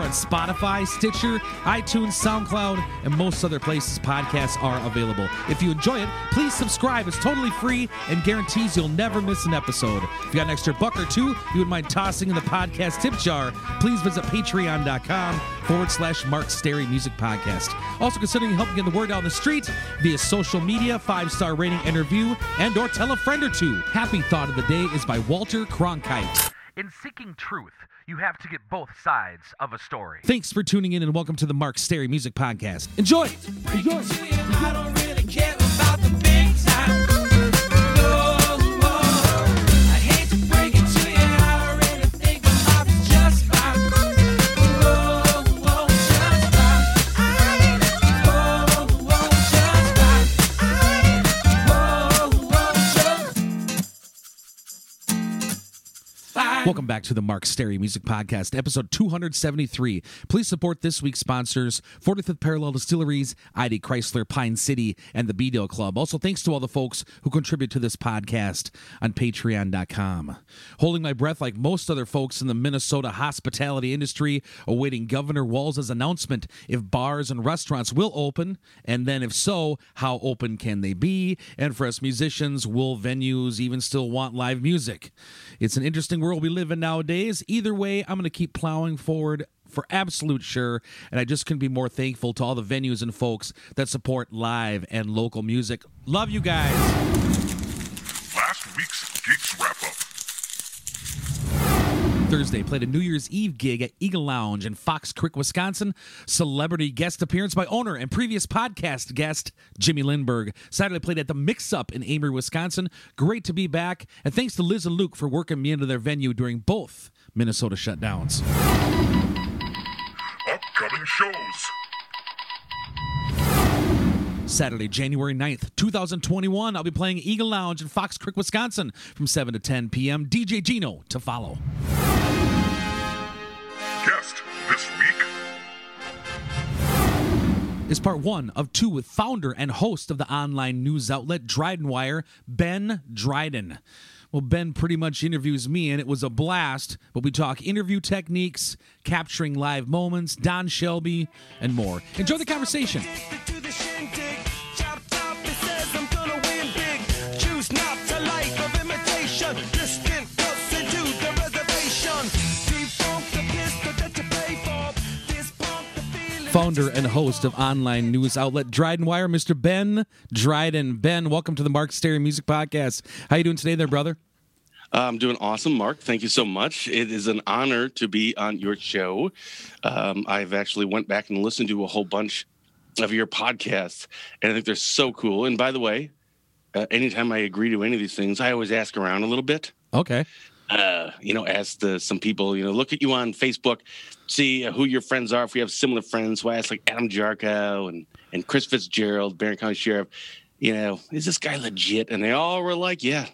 on Spotify, Stitcher, iTunes, SoundCloud, and most other places podcasts are available. If you enjoy it, please subscribe. It's totally free and guarantees you'll never miss an episode. If you got an extra buck or two you would mind tossing in the podcast tip jar, please visit patreon.com forward slash Mark Stary Music Podcast. Also considering helping get the word out on the street via social media, five star rating and review, and or tell a friend or two. Happy Thought of the Day is by Walter Cronkite. In seeking truth, you have to get both sides of a story. Thanks for tuning in and welcome to the Mark Stary Music Podcast. Enjoy! Enjoy! Welcome back to the Mark Stary Music Podcast, episode 273. Please support this week's sponsors 45th Parallel Distilleries, ID Chrysler, Pine City, and the B Dale Club. Also, thanks to all the folks who contribute to this podcast on patreon.com. Holding my breath like most other folks in the Minnesota hospitality industry, awaiting Governor Walz's announcement if bars and restaurants will open, and then if so, how open can they be? And for us musicians, will venues even still want live music? It's an interesting world we live in nowadays. Either way, I'm going to keep plowing forward for absolute sure. And I just couldn't be more thankful to all the venues and folks that support live and local music. Love you guys. Last week's Thursday played a New Year's Eve gig at Eagle Lounge in Fox Creek, Wisconsin. Celebrity guest appearance by owner and previous podcast guest Jimmy Lindberg. Saturday played at the Mix Up in Amery, Wisconsin. Great to be back. And thanks to Liz and Luke for working me into their venue during both Minnesota shutdowns. Upcoming shows. Saturday, January 9th, 2021, I'll be playing Eagle Lounge in Fox Creek, Wisconsin from 7 to 10 p.m. DJ Gino to follow. Is part one of two with founder and host of the online news outlet Dryden Wire, Ben Dryden. Well, Ben pretty much interviews me, and it was a blast. But we talk interview techniques, capturing live moments, Don Shelby, and more. Enjoy the conversation. Founder and host of online news outlet Dryden Wire, Mr. Ben Dryden. Ben, welcome to the Mark Stary Music Podcast. How you doing today, there, brother? I'm doing awesome, Mark. Thank you so much. It is an honor to be on your show. Um, I've actually went back and listened to a whole bunch of your podcasts, and I think they're so cool. And by the way, uh, anytime I agree to any of these things, I always ask around a little bit. Okay. Uh, you know, ask the, some people, you know, look at you on Facebook, see uh, who your friends are. If we have similar friends, so I asked like Adam Jarko and and Chris Fitzgerald, Barron County Sheriff. You know, is this guy legit? And they all were like, yeah,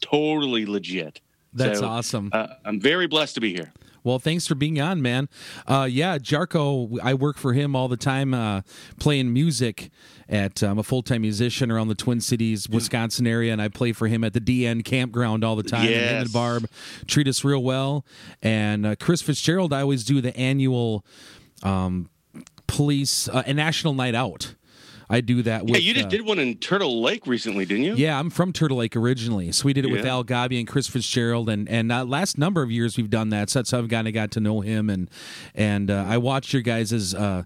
totally legit. That's So, awesome. Uh, I'm very blessed to be here. Well, thanks for being on, man. Uh, yeah, Jarko, I work for him all the time, uh, playing music. At I'm a full time musician around the Twin Cities, Wisconsin area, and I play for him at the DN campground all the time. And him and Barb treat us real well. And uh, Chris Fitzgerald, I always do the annual um, police uh, a national night out. I do that. With, yeah, you just uh, did one in Turtle Lake recently, didn't you? yeah, I'm from Turtle Lake originally, so we did it with Al Gabi and Chris Fitzgerald, and and uh, last number of years we've done that. So that's how I've kind of got to know him, and and uh, I watched your guys' uh,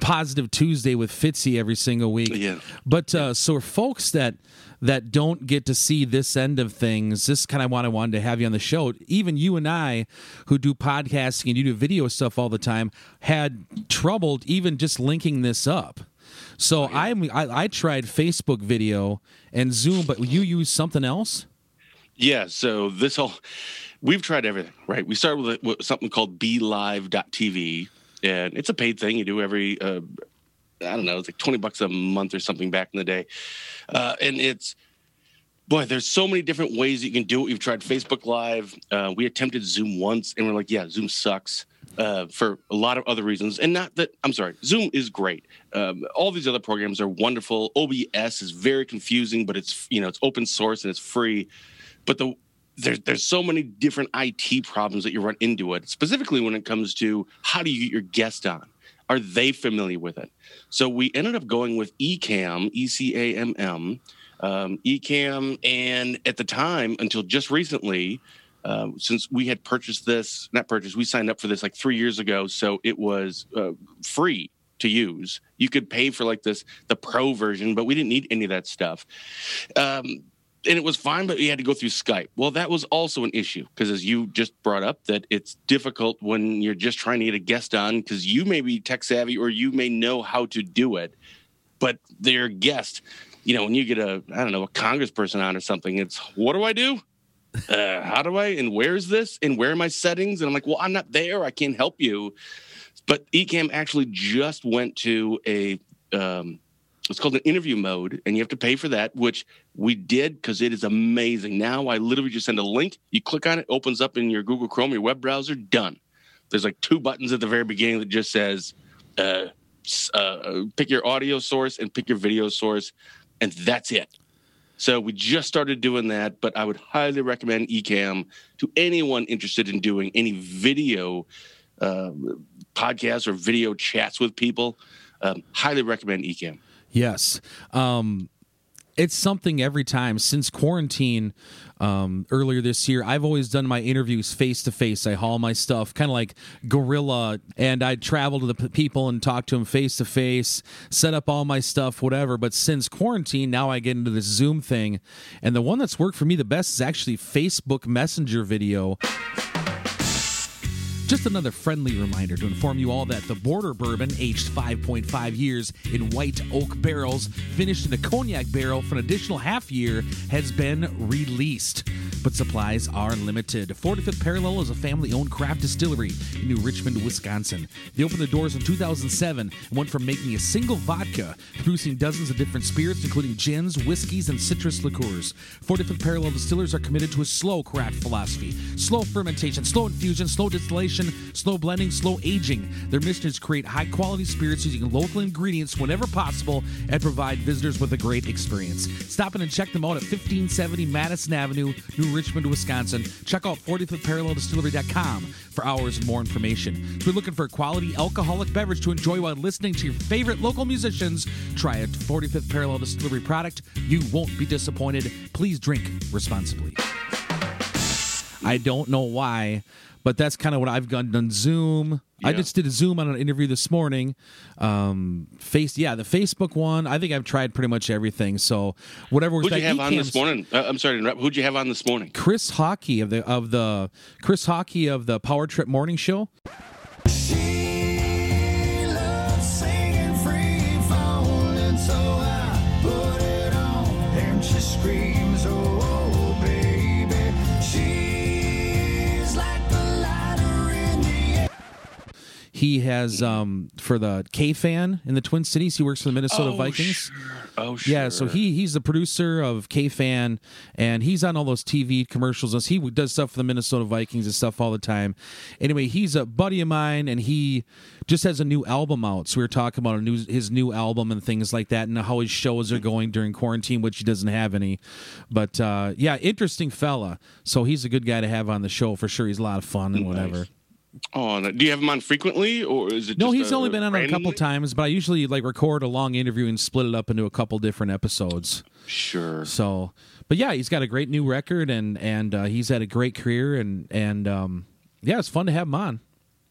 Positive Tuesday with Fitzy every single week. Yeah. But uh, so folks that that don't get to see this end of things, this kind of what I wanted to have you on the show. Even you and I, who do podcasting and you do video stuff all the time, had trouble even just linking this up. So I'm I, I tried Facebook video and Zoom, but you use something else. Yeah, so this whole we've tried everything, right? We started with, with something called BeLive.tv, and it's a paid thing you do every uh, I don't know, it's like 20 bucks a month or something back in the day. Uh, and it's boy, there's so many different ways you can do it. We've tried Facebook Live. Uh, we attempted Zoom once, and we're like, yeah, Zoom sucks uh, for a lot of other reasons. And not that I'm sorry, Zoom is great. Um, all these other programs are wonderful. OBS is very confusing, but it's you know it's open source and it's free. But the there's there's so many different IT problems that you run into it. Specifically when it comes to how do you get your guest on? Are they familiar with it? So we ended up going with Ecamm, E C A M M, um, Ecamm, and at the time until just recently, uh, since we had purchased this, not purchased, we signed up for this like three years ago, so it was uh, free to use. You could pay for like this the pro version, but we didn't need any of that stuff. Um, and it was fine, but you had to go through Skype. Well, that was also an issue because, as you just brought up, that it's difficult when you're just trying to get a guest on because you may be tech savvy or you may know how to do it, but their guest, you know, when you get a I don't know a congressperson on or something, it's what do I do? Uh, how do I and where's this and where are my settings? And I'm like, well, I'm not there. I can't help you. But Ecamm actually just went to a um, it's called an interview mode, and you have to pay for that, which we did because it is amazing. Now I literally just send a link, you click on it, opens up in your Google Chrome, your web browser, done. There's like two buttons at the very beginning that just says, uh, uh, pick your audio source and pick your video source, and that's it. So we just started doing that, but I would highly recommend Ecamm to anyone interested in doing any video uh, podcasts or video chats with people. Um, highly recommend Ecamm. Yes. Um, it's something every time since quarantine um, earlier this year. I've always done my interviews face to face. I haul my stuff kind of like gorilla and I travel to the p- people and talk to them face to face, set up all my stuff, whatever. But since quarantine, now I get into this Zoom thing, and the one that's worked for me the best is actually Facebook Messenger video. Just another friendly reminder to inform you all that the Border Bourbon, aged 5.5 years in white oak barrels, finished in a cognac barrel for an additional half year, has been released. But supplies are limited. 45th Parallel is a family owned craft distillery in New Richmond, Wisconsin. They opened their doors in 2007 and went from making a single vodka to producing dozens of different spirits, including gins, whiskeys, and citrus liqueurs. 45th Parallel distillers are committed to a slow craft philosophy slow fermentation, slow infusion, slow distillation, slow blending, slow aging. Their mission is to create high quality spirits using local ingredients whenever possible and provide visitors with a great experience. Stop in and check them out at 1570 Madison Avenue, New Richmond, Wisconsin. Check out 45thParallelDistillery.com for hours and more information. If you're looking for a quality alcoholic beverage to enjoy while listening to your favorite local musicians, try a 45th Parallel Distillery product. You won't be disappointed. Please drink responsibly. I don't know why, but that's kind of what I've done. Done Zoom. I just did a Zoom on an interview this morning. Um, face, yeah, the Facebook one. I think I've tried pretty much everything. So whatever Who'd you have on this morning? Uh, I'm sorry to interrupt. Who'd you have on this morning? Chris Hawkey of the of the Chris Hawkey of the Power Trip Morning Show. He has um, for the K fan in the Twin Cities. He works for the Minnesota Oh, Vikings. sure. Oh, sure. Yeah, so he he's the producer of K Fan, and he's on all those TV commercials. He does stuff for the Minnesota Vikings and stuff all the time. Anyway, he's a buddy of mine, and he just has a new album out. So we were talking about a new, his new album and things like that, and how his shows are going during quarantine, which he doesn't have any. But uh, yeah, interesting fella. So he's a good guy to have on the show for sure. He's a lot of fun and whatever. Nice. Oh, do you have him on frequently, or is it? No, just, he's uh, only been on a couple times, but I usually like record a long interview and split it up into a couple different episodes. Sure. So, but yeah, he's got a great new record and and uh, he's had a great career and and um, yeah, it's fun to have him on.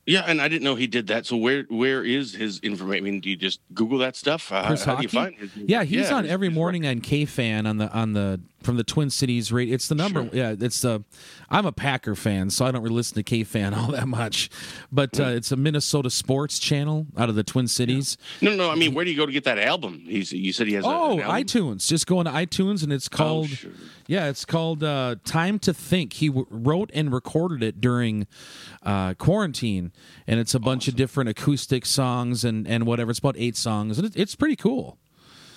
Yeah, and I didn't know he did that. So where where is his information? I mean, do you just Google that stuff? Uh, Chris how, how do you find his Yeah, he's on his- every morning on K Fan on the on the from the Twin Cities radio. It's the number. Yeah, it's the. I'm a Packer fan, so I don't really listen to K fan all that much, but uh, it's a Minnesota sports channel out of the Twin Cities. No, no. I mean, where do you go to get that album? He's, you said he has. a- Oh, an album? iTunes. Just go into iTunes, and it's called. sure. Yeah, it's called uh, "Time to Think." He w- wrote and recorded it during uh, quarantine, and it's a bunch of different acoustic songs and and whatever. It's about eight songs, and it, it's pretty cool.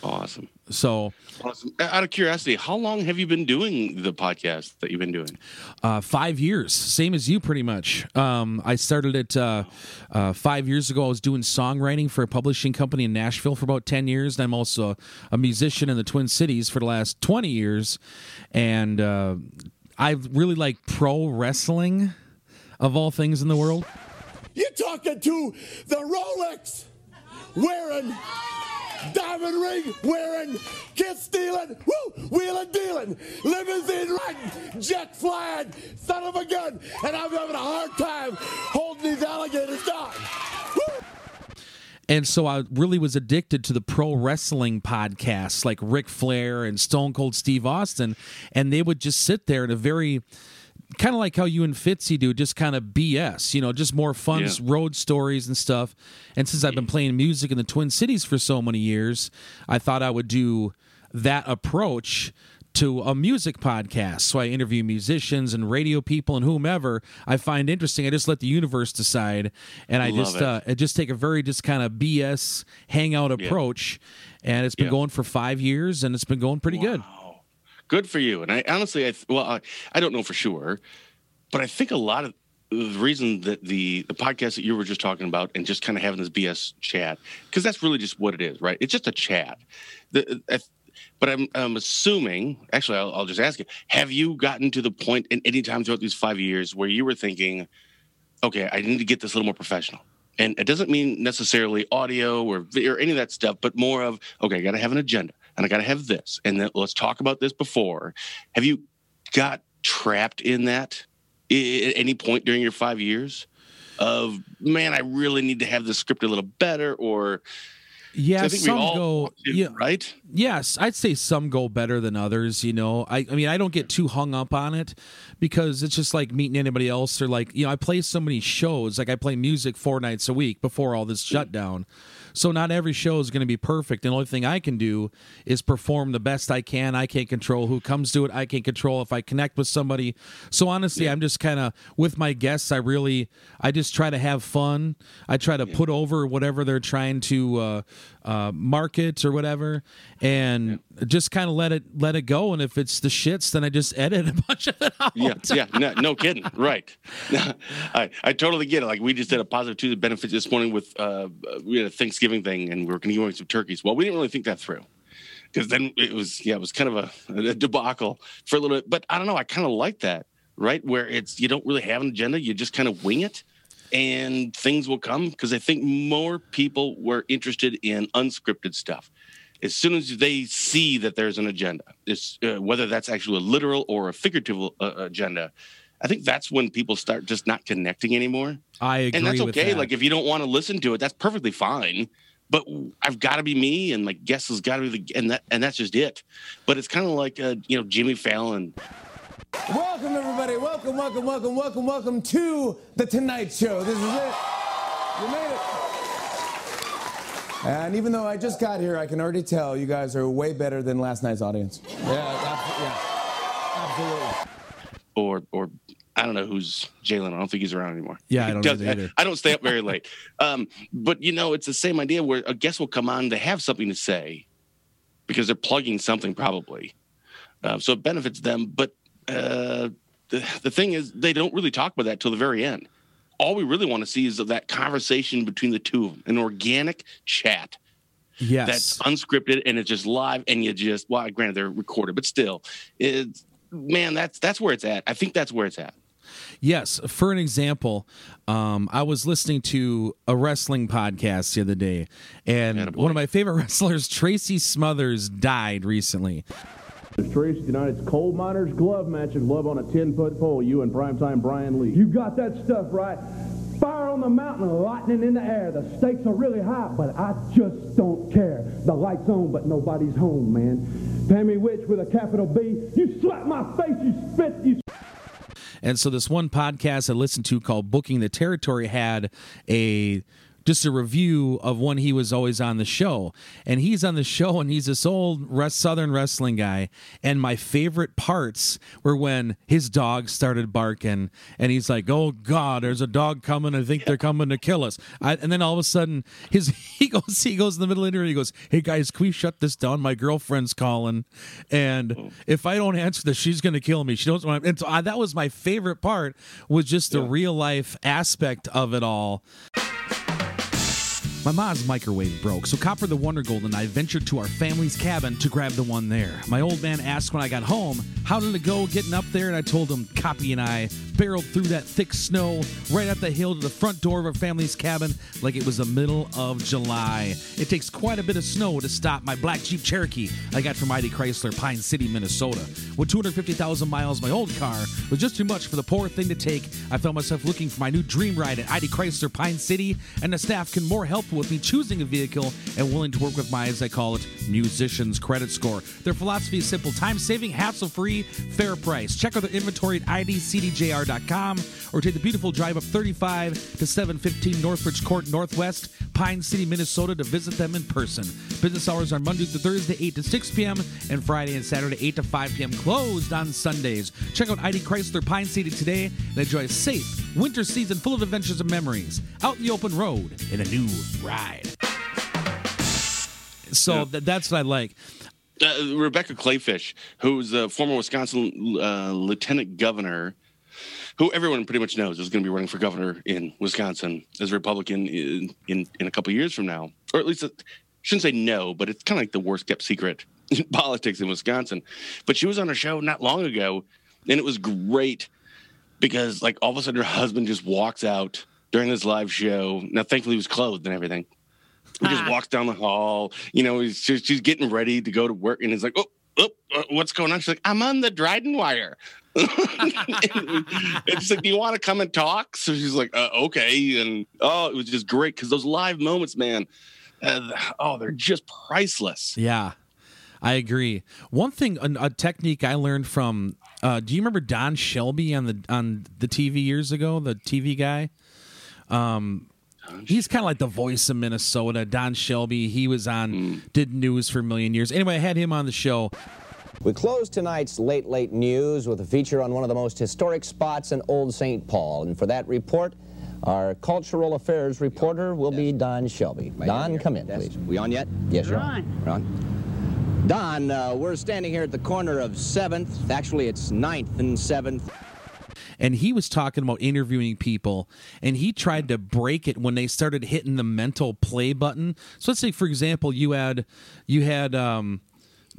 Awesome. So, Awesome. Out of curiosity, how long have you been doing the podcast that you've been doing? uh, five years, same as you, pretty much. Um, I started it uh, uh, five years ago. I was doing songwriting for a publishing company in Nashville for about ten years, and I'm also a, a musician in the Twin Cities for the last twenty years. And uh, I really like pro wrestling, of all things in the world. You're talking to the Rolex wearing, diamond ring wearing, kiss stealing, woo, wheeling dealing, limousine riding, jet flying, son of a gun, and I'm having a hard time holding these alligators down. And so I really was addicted to the pro wrestling podcasts like Ric Flair and Stone Cold Steve Austin. And they would just sit there in a very kind of like how you and Fitzy do, just kind of BS, you know, just more fun Yeah. road stories and stuff. And since I've been playing music in the Twin Cities for so many years, I thought I would do that approach to a music podcast. So I interview musicians and radio people and whomever I find interesting. I just let the universe decide, and I Love just uh, I just take a very just kind of BS hangout approach, and it's been Yeah. going for five years, and it's been going pretty good. Good for you. And I honestly, I well, I, I don't know for sure, but I think a lot of the reason that the the podcast that you were just talking about and just kind of having this BS chat because that's really just what it is, right? It's just a chat. The, I, but I'm I'm assuming. Actually, I'll, I'll just ask you: Have you gotten to the point in any time throughout these five years where you were thinking, okay, I need to get this a little more professional? And it doesn't mean necessarily audio or or any of that stuff, but more of okay, I got to have an agenda and I got to have this, and then let's talk about this before. Have you got trapped in that at any point during your five years? Of man, I really need to have the script a little better, or Yeah, I think some we all go. Yeah, right? yes, I'd say some go better than others. You know, I, I mean, I don't get too hung up on it because it's just like meeting anybody else. Or like, you know, I play so many shows. Like I play music four nights a week before all this shutdown. So not every show is going to be perfect. And the only thing I can do is perform the best I can. I can't control who comes to it. I can't control if I connect with somebody. So honestly, I'm just kind of with my guests. I really, I just try to have fun. I try to put over whatever they're trying to uh, uh, market or whatever, and just kind of let it let it go. And if it's the shits, then I just edit a bunch of it out. Yeah, yeah, no, no kidding, right? I I totally get it. Like we just did a positive Tuesday benefit this morning with uh, we had a Thanksgiving thing, and we were going to give some turkeys. Well, we didn't really think that through because then it was yeah, it was kind of a, a debacle for a little bit. But I don't know, I kind of like that, right? Where it's you don't really have an agenda, you just kind of wing it. And things will come because I think more people were interested in unscripted stuff as soon as they see that there's an agenda, it's, uh, whether that's actually a literal or a figurative uh, agenda, I think that's when people start just not connecting anymore. I agree and that's okay. that. Like if you don't want to listen to it, that's perfectly fine. But I've got to be me, and my guest has got to be the, and that, and that's just it. But it's kind of like uh, you know Jimmy Fallon. Welcome, everybody. Welcome, welcome, welcome, welcome, welcome to The Tonight Show. This is it. You made it. And even though I just got here, I can already tell you guys are way better than last night's audience. Yeah, yeah. Absolutely. or or I don't know who's Jalen. I don't think he's around anymore. Yeah, I don't does- either. I don't stay up very late. Um, but you know, it's the same idea where a guest will come on, they have something to say because they're plugging something probably, uh, so it benefits them. But uh, the the thing is, they don't really talk about that till the very end. All we really want to see is that conversation between the two of them, an organic chat yes, that's unscripted and it's just live and you just well granted they're recorded but still it's man that's that's where it's at i think that's where it's at Yes. For an example, um, I was listening to a wrestling podcast the other day, and Attaboy. one of my favorite wrestlers, Tracy Smothers, died recently. Tracy United's coal miners glove match and glove on a 10 foot pole. You and primetime Brian Lee. You got that stuff right. Fire on the mountain, lightning in the air. The stakes are really high, but I just don't care. The light's on, but nobody's home, man. Tammy Witch with a capital B. You slap my face, you spit, you And so this one podcast I listened to called Booking the Territory had a just a review of when he was always on the show. And he's on the show and he's this old rest, southern wrestling guy. And my favorite parts were when his dog started barking and he's like, "Oh god, there's a dog coming. I think they're coming to kill us." I, and then all of a sudden his he goes he goes in the middle of the interview he goes, "Hey guys, can we shut this down? My girlfriend's calling and oh. if I don't answer this, she's going to kill me. She knows what I'm." And so I, that was my favorite part was just the real life aspect of it all. My mom's microwave broke, so Copper the Wonder Gold and I ventured to our family's cabin to grab the one there. My old man asked when I got home, how did it go getting up there? And I told him Coppy and I barreled through that thick snow right up the hill to the front door of our family's cabin like it was the middle of July. It takes quite a bit of snow to stop my black Jeep Cherokee I got from ID Chrysler, Pine City, Minnesota. With 250,000 miles, my old car was just too much for the poor thing to take. I found myself looking for my new dream ride at ID Chrysler, Pine City, and the staff can more helpful with me choosing a vehicle and willing to work with my, as I call it, musician's credit score. Their philosophy is simple time saving, hassle free, fair price. Check out their inventory at idcdjr.com or take the beautiful drive up 35 to 715 Northbridge Court Northwest, Pine City, Minnesota to visit them in person. Business hours are Monday through Thursday, 8 to 6 p.m., and Friday and Saturday, 8 to 5 p.m., closed on Sundays. Check out ID Chrysler Pine City today and enjoy a safe winter season full of adventures and memories. Out in the open road in a new ride. So th- that's what I like. uh, Rebecca Kleefisch, who's a former Wisconsin uh, lieutenant governor, who everyone pretty much knows is going to be running for governor in Wisconsin as a Republican in in, in a couple years from now, or at least uh, shouldn't say no, but it's kind of like the worst kept secret in politics in Wisconsin. But she was on a show not long ago, and it was great because like all of a sudden her husband just walks out during this live show. Now, thankfully, he was clothed and everything. He just walks down the hall. You know, he's just, she's getting ready to go to work, and he's like, "Oh, oh, uh, what's going on?" She's like, "I'm on the Dryden wire." it's like, "Do you want to come and talk?" So she's like, uh, "Okay." And oh, it was just great because those live moments, man. Uh, oh, they're just priceless. Yeah, I agree. One thing, a, a technique I learned from. Uh, do you remember Don Shelby on the on the TV years ago? The TV guy. Um, he's kind of like the voice of Minnesota. Don Shelby. He was on did news for a million years. Anyway, I had him on the show. We close tonight's Late Late News with a feature on one of the most historic spots in Old St. Paul. And for that report, our cultural affairs reporter will be Don Shelby. Don, come in, please. We on yet? Yes, you're We're on. We're on. Don, uh, we're standing here at the corner of 7th. Actually, it's 9th and 7th. and he was talking about interviewing people and he tried to break it when they started hitting the mental play button so let's say for example you had you had um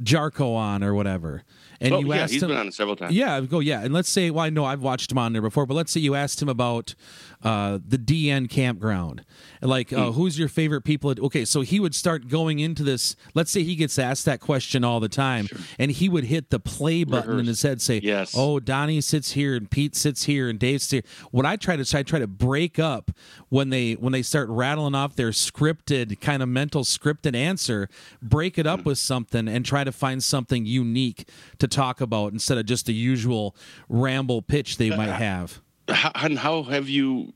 jarko on or whatever and oh, you yeah, asked he's him been on several times. yeah go yeah and let's say well i know i've watched him on there before but let's say you asked him about uh, the dn campground like Hmm. uh, who's your favorite people at, okay so he would start going into this let's say he gets asked that question all the time and he would hit the play button in Rehearse. his head say Yes. oh donnie sits here and pete sits here and dave sits here what i try to I try to break up when they when they start rattling off their scripted kind of mental scripted answer break it up with something and try to find something unique to talk about instead of just the usual ramble pitch they might have how, and how have you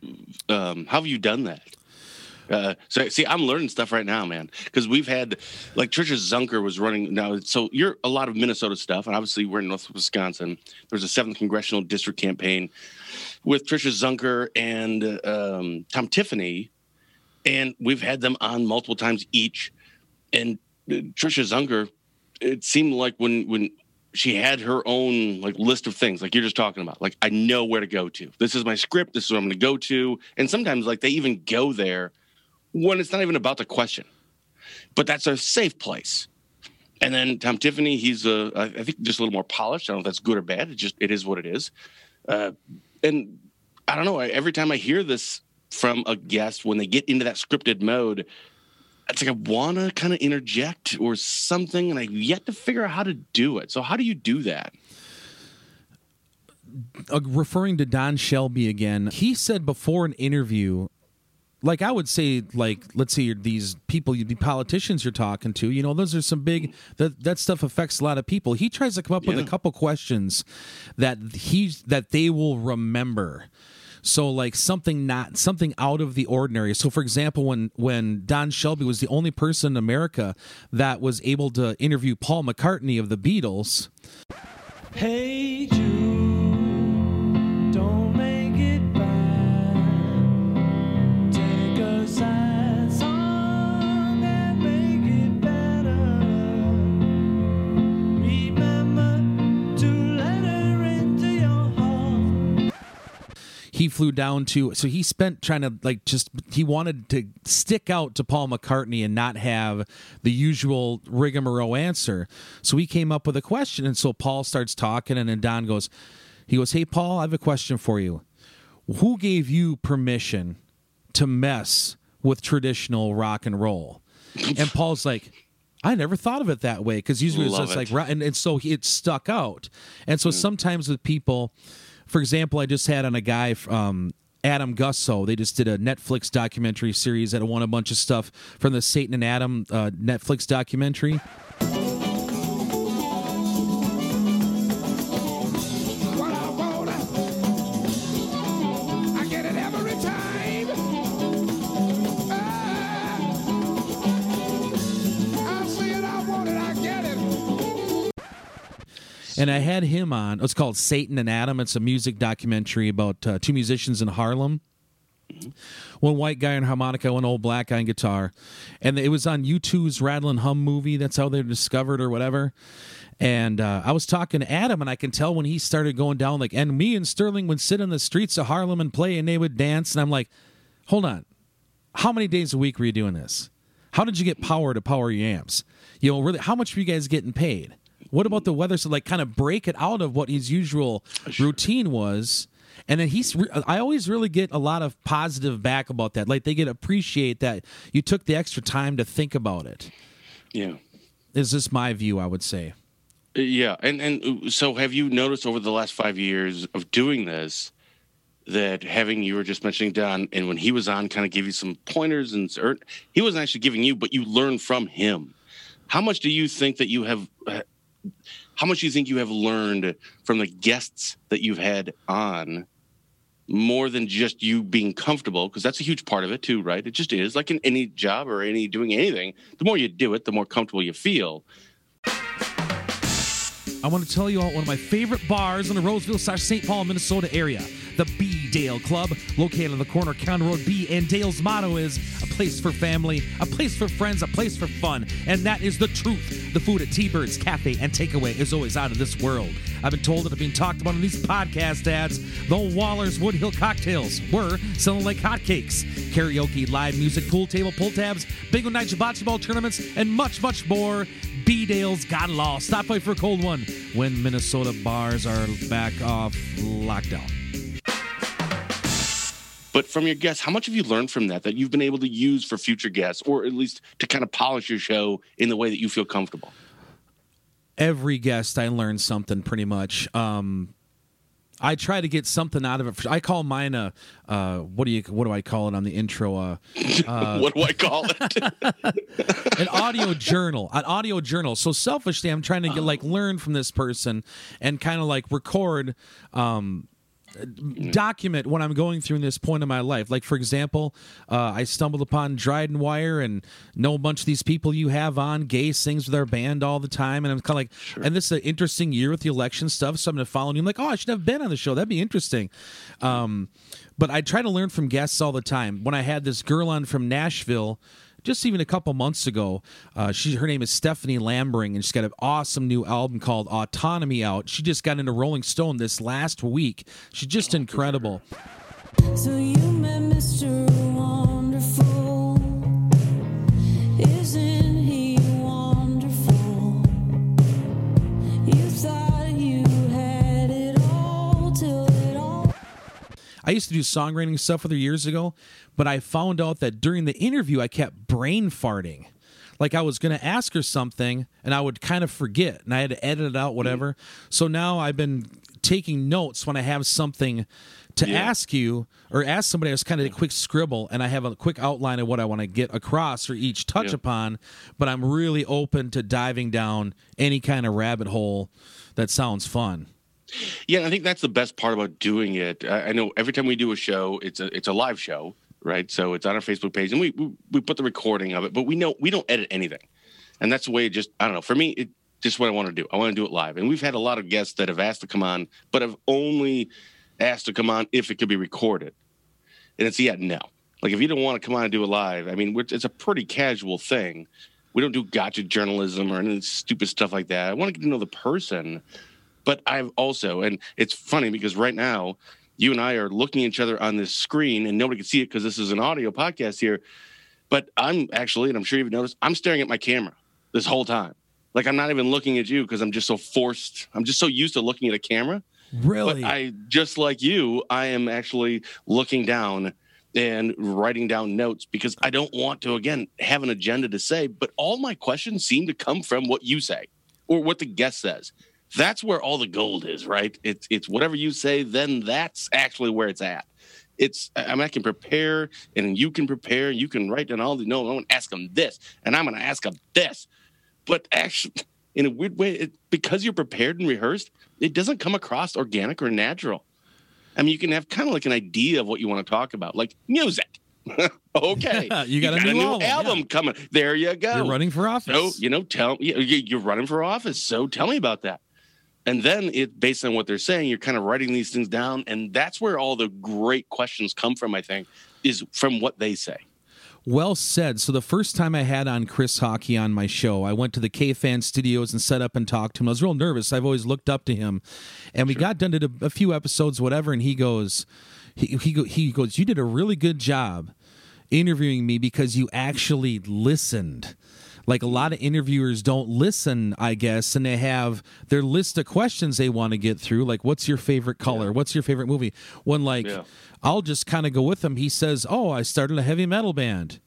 um, how have you done that? Uh, so see, I'm learning stuff right now, man, because we've had like Tricia Zunker was running now. So you're a lot of Minnesota stuff, and obviously we're in North Wisconsin. There's a seventh congressional district campaign with Tricia Zunker and um, Tom Tiffany, and we've had them on multiple times each. And uh, Tricia Zunker, it seemed like when when she had her own like list of things like you're just talking about like i know where to go to. This is my script. This is what i'm going to go to. And sometimes like they even go there when it's not even about the question. But that's a safe place. And then tom tiffany he's a i I think just a little more polished. I don't know if that's good or bad. It just it is what it is. Uh, and i don't know. Every time i hear this from a guest when they get into that scripted mode it's like I want to kind of interject or something, and I've yet to figure out how to do it. So, how do you do that? uh, referring to Don Shelby again, he said before an interview, like I would say, like let's say these people, the politicians you're talking to, you know, those are some big that that stuff affects a lot of people. He tries to come up with a couple questions that he that they will remember. So like something not something out of the ordinary. So for example, when when Don Shelby was the only person in America that was able to interview Paul McCartney of the Beatles, Hey Jude, he flew down to so he spent trying to like just he wanted to stick out to Paul McCartney and not have the usual rigmarole answer. So he came up with a question and so Paul starts talking and then Don goes he goes, "Hey Paul, I have a question for you. Who gave you permission to mess with traditional rock and roll?" And Paul's like I never thought of it that way because usually it's just like, it. ro- and, and so it stuck out. And so mm. sometimes with people, for example, I just had on a guy, um, Adam Gussow. They just did a Netflix documentary series that won a bunch of stuff from the Satan and Adam uh, Netflix documentary. And I had him on. It's called Satan and Adam. It's a music documentary about uh, two musicians in Harlem. One white guy on harmonica, one old black guy on guitar. And it was on U2's Rattle Hum movie. That's how they were discovered or whatever. And uh, I was talking to Adam, and I can tell when he started going down, like, and me and Sterling would sit on the streets of Harlem and play, and they would dance. And I'm like, hold on. How many days a week were you doing this? How did you get power to power your amps? You know, really, how much were you guys getting paid? What about the weather? So, like, kind of break it out of what his usual routine was. And then he's, re- I always really get a lot of positive back about that. Like, they get appreciate that you took the extra time to think about it. Yeah. Is this my view? I would say. Uh, Yeah, and and uh, so have you noticed over the last five years of doing this that having you were just mentioning Don, and when he was on, kind of give you some pointers, and or he wasn't actually giving you, but you learned from him. How much do you think that you have? How much do you think you have learned from the guests that you've had on? More than just you being comfortable, because that's a huge part of it too, right? It just is like in any job or any doing anything. The more you do it, the more comfortable you feel. I want to tell you about one of my favorite bars in the Roseville slash St. Paul, Minnesota area, the B Dale Club, located on the corner of County Road B. And Dale's motto is a place for family, a place for friends, a place for fun. And that is the truth. The food at T Bird's Cafe and Takeaway is always out of this world. I've been told that it's being talked about in these podcast ads. The Waller's Woodhill cocktails were selling like hotcakes. Karaoke, live music, pool table, pull tabs, bingo night, hibachi ball tournaments, and much, much more. B Dale's got it all. Stop by for a cold one when Minnesota bars are back off lockdown. But from your guests, how much have you learned from that that you've been able to use for future guests, or at least to kind of polish your show in the way that you feel comfortable? Every guest, I learn something pretty much. Um, I try to get something out of it. I call mine a uh, what do you what do I call it on the intro? Uh, what do I call it? an audio journal an audio journal so selfishly i'm trying to get like learn from this person and kind of like record um document what i'm going through in this point in my life. Like for example uh, i stumbled upon dryden wire and know a bunch of these people you have on gay sings with our band all the time and i'm kind of like and this is an interesting year with the election stuff so i'm gonna follow you i'm like oh i should have been on the show. That'd be interesting. Um but I try to learn from guests all the time. When I had this girl on from Nashville, just even a couple months ago, uh, she her name is Stephanie Lambring, and she's got an awesome new album called Autonomy out. She just got into Rolling Stone this last week. She's just incredible. So I used to do songwriting stuff with her years ago, but I found out that during the interview I kept brain farting. Like I was going to ask her something and I would kind of forget and I had to edit it out whatever. Mm. So now I've been taking notes when I have something to Yeah. ask you or ask somebody. I just kind of a quick scribble and I have a quick outline of what I want to get across or each touch Yeah. upon. But I'm really open to diving down any kind of rabbit hole that sounds fun. Yeah, I think that's the best part about doing it. I, know every time we do a show, it's a it's a live show, right? So it's on our Facebook page, and we, we we put the recording of it, but we know we don't edit anything, and that's the way. It just I don't know. For me, it just what I want to do. I want to do it live, and we've had a lot of guests that have asked to come on, but have only asked to come on if it could be recorded, and it's yeah no. Like if you don't want to come on and do it live, I mean, it's a pretty casual thing. We don't do gotcha journalism or any stupid stuff like that. I want to get to know the person but I've also, and it's funny because right now, you and I are looking at each other on this screen, and nobody can see it because this is an audio podcast here. But I'm actually, and I'm sure you've noticed, I'm staring at my camera this whole time. Like I'm not even looking at you because I'm just so forced. I'm just so used to looking at a camera. Really? But I just like you, I am actually looking down and writing down notes because I don't want to again have an agenda to say, but all my questions seem to come from what you say or what the guest says. That's where all the gold is, right? It's it's whatever you say, then that's actually where it's at. It's I mean, I can prepare and you can prepare and you can write down all the no, I'm gonna ask them this and I'm gonna ask them this. But actually in a weird way, it, because you're prepared and rehearsed, it doesn't come across organic or natural. I mean, you can have kind of like an idea of what you want to talk about, like music. okay, You got a new album, yeah. coming. There you go. You're running for office. So you know, tell you- you- you're running for office. So tell me about that. And then it based on what they're saying, you're kind of writing these things down, and that's where all the great questions come from. I think is from what they say. Well said. So the first time I had on Chris Hawkey on my show, I went to the K Fan Studios and set up and talked to him. I was real nervous. I've always looked up to him, and we got done to a, a few episodes, whatever. And he goes, he he, he goes, you did a really good job interviewing me because you actually listened. Like a lot of interviewers don't listen, I guess, and they have their list of questions they want to get through. Like, what's your favorite color? What's your favorite movie? One like, Yeah. I'll just kind of go with him. He says, "Oh, I started a heavy metal band."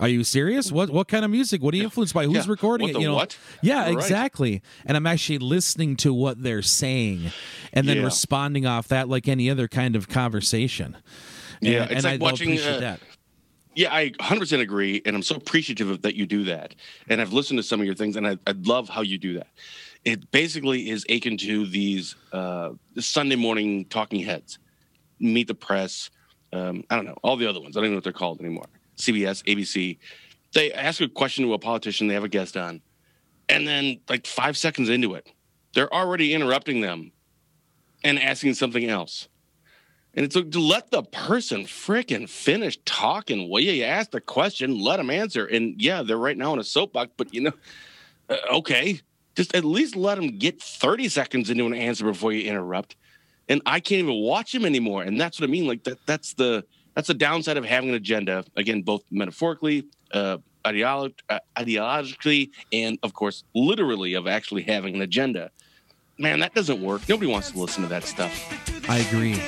Are you serious? What what kind of music? What are you influenced by? Who's Yeah. recording it? You know, what? yeah, exactly. And I'm actually listening to what they're saying, and then Yeah. responding off that like any other kind of conversation. Yeah, and, it's and like I watching, uh, that. Yeah, I 100% agree, and I'm so appreciative of that you do that. And I've listened to some of your things, and I, I love how you do that. It basically is akin to these uh, Sunday morning talking heads, Meet the Press. Um, I don't know all the other ones. I don't even know what they're called anymore. CBS, ABC. They ask a question to a politician. They have a guest on, and then like five seconds into it, they're already interrupting them and asking something else. And it's like, let the person frickin' finish talking. Well, yeah, you ask the question, let them answer. And yeah, they're right now in a soapbox, but you know, uh, okay, just at least let them get 30 seconds into an answer before you interrupt. And I can't even watch him anymore. And that's what I mean. Like that, that's the that's the downside of having an agenda. Again, both metaphorically, uh, ideolo- uh, ideologically, and of course, literally of actually having an agenda. Man, that doesn't work. Nobody wants to listen to that stuff. I agree.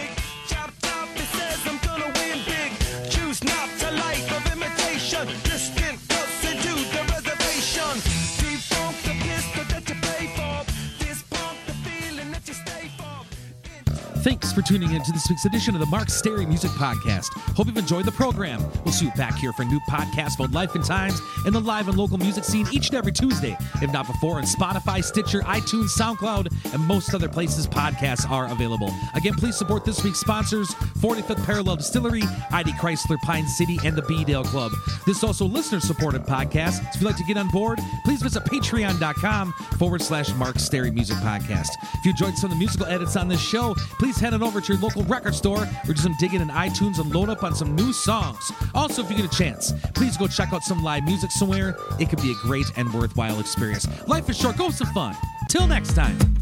For tuning in to this week's edition of the Mark Stary Music Podcast. Hope you've enjoyed the program. We'll see you back here for a new podcast about life and times in the live and local music scene each and every Tuesday, if not before, on Spotify, Stitcher, iTunes, SoundCloud, and most other places podcasts are available. Again, please support this week's sponsors 45th Parallel Distillery, ID Chrysler Pine City, and the B Dale Club. This is also a listener supported podcast. So if you'd like to get on board, please visit patreon.com forward slash Mark Stary Music Podcast. If you enjoyed some of the musical edits on this show, please head on over to your local record store or do some digging in iTunes and load up on some new songs. Also, if you get a chance, please go check out some live music somewhere. It could be a great and worthwhile experience. Life is short, go have some fun. Till next time.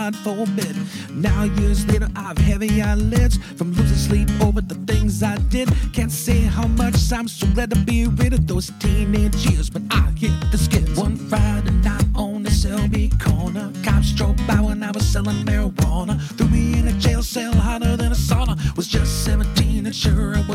God forbid. Now, years later, I've heavy eyelids from losing sleep over the things I did. Can't say how much I'm so glad to be rid of those teenage years, but I hit the skids. One Friday night on the Selby corner, cops drove by when I was selling marijuana. Threw me in a jail cell hotter than a sauna. Was just 17 and sure it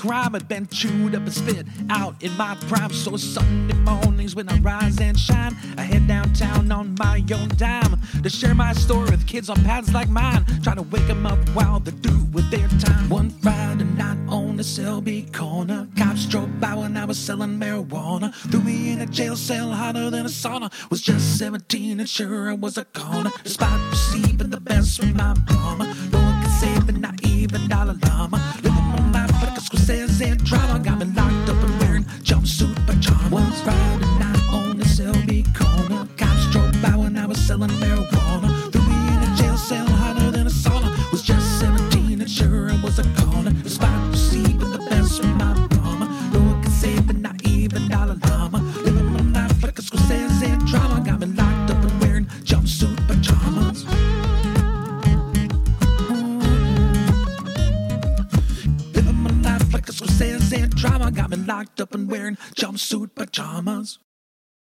crime, I'd been chewed up and spit out in my prime. So Sunday mornings when I rise and shine, I head downtown on my own dime to share my story with kids on paths like mine, trying to wake 'em up while they do with their time. One Friday night on the Selby corner, cops drove by when I was selling marijuana. Threw me in a jail cell hotter than a sauna. Was just 17 and sure I was a corner. Despite receiving the best from my mama, no one can save me, not even Dalai Lama. Living my life like a Scorsese drama, got me locked up and wearing jumpsuit pajamas. One Friday locked up and wearing jumpsuit pajamas.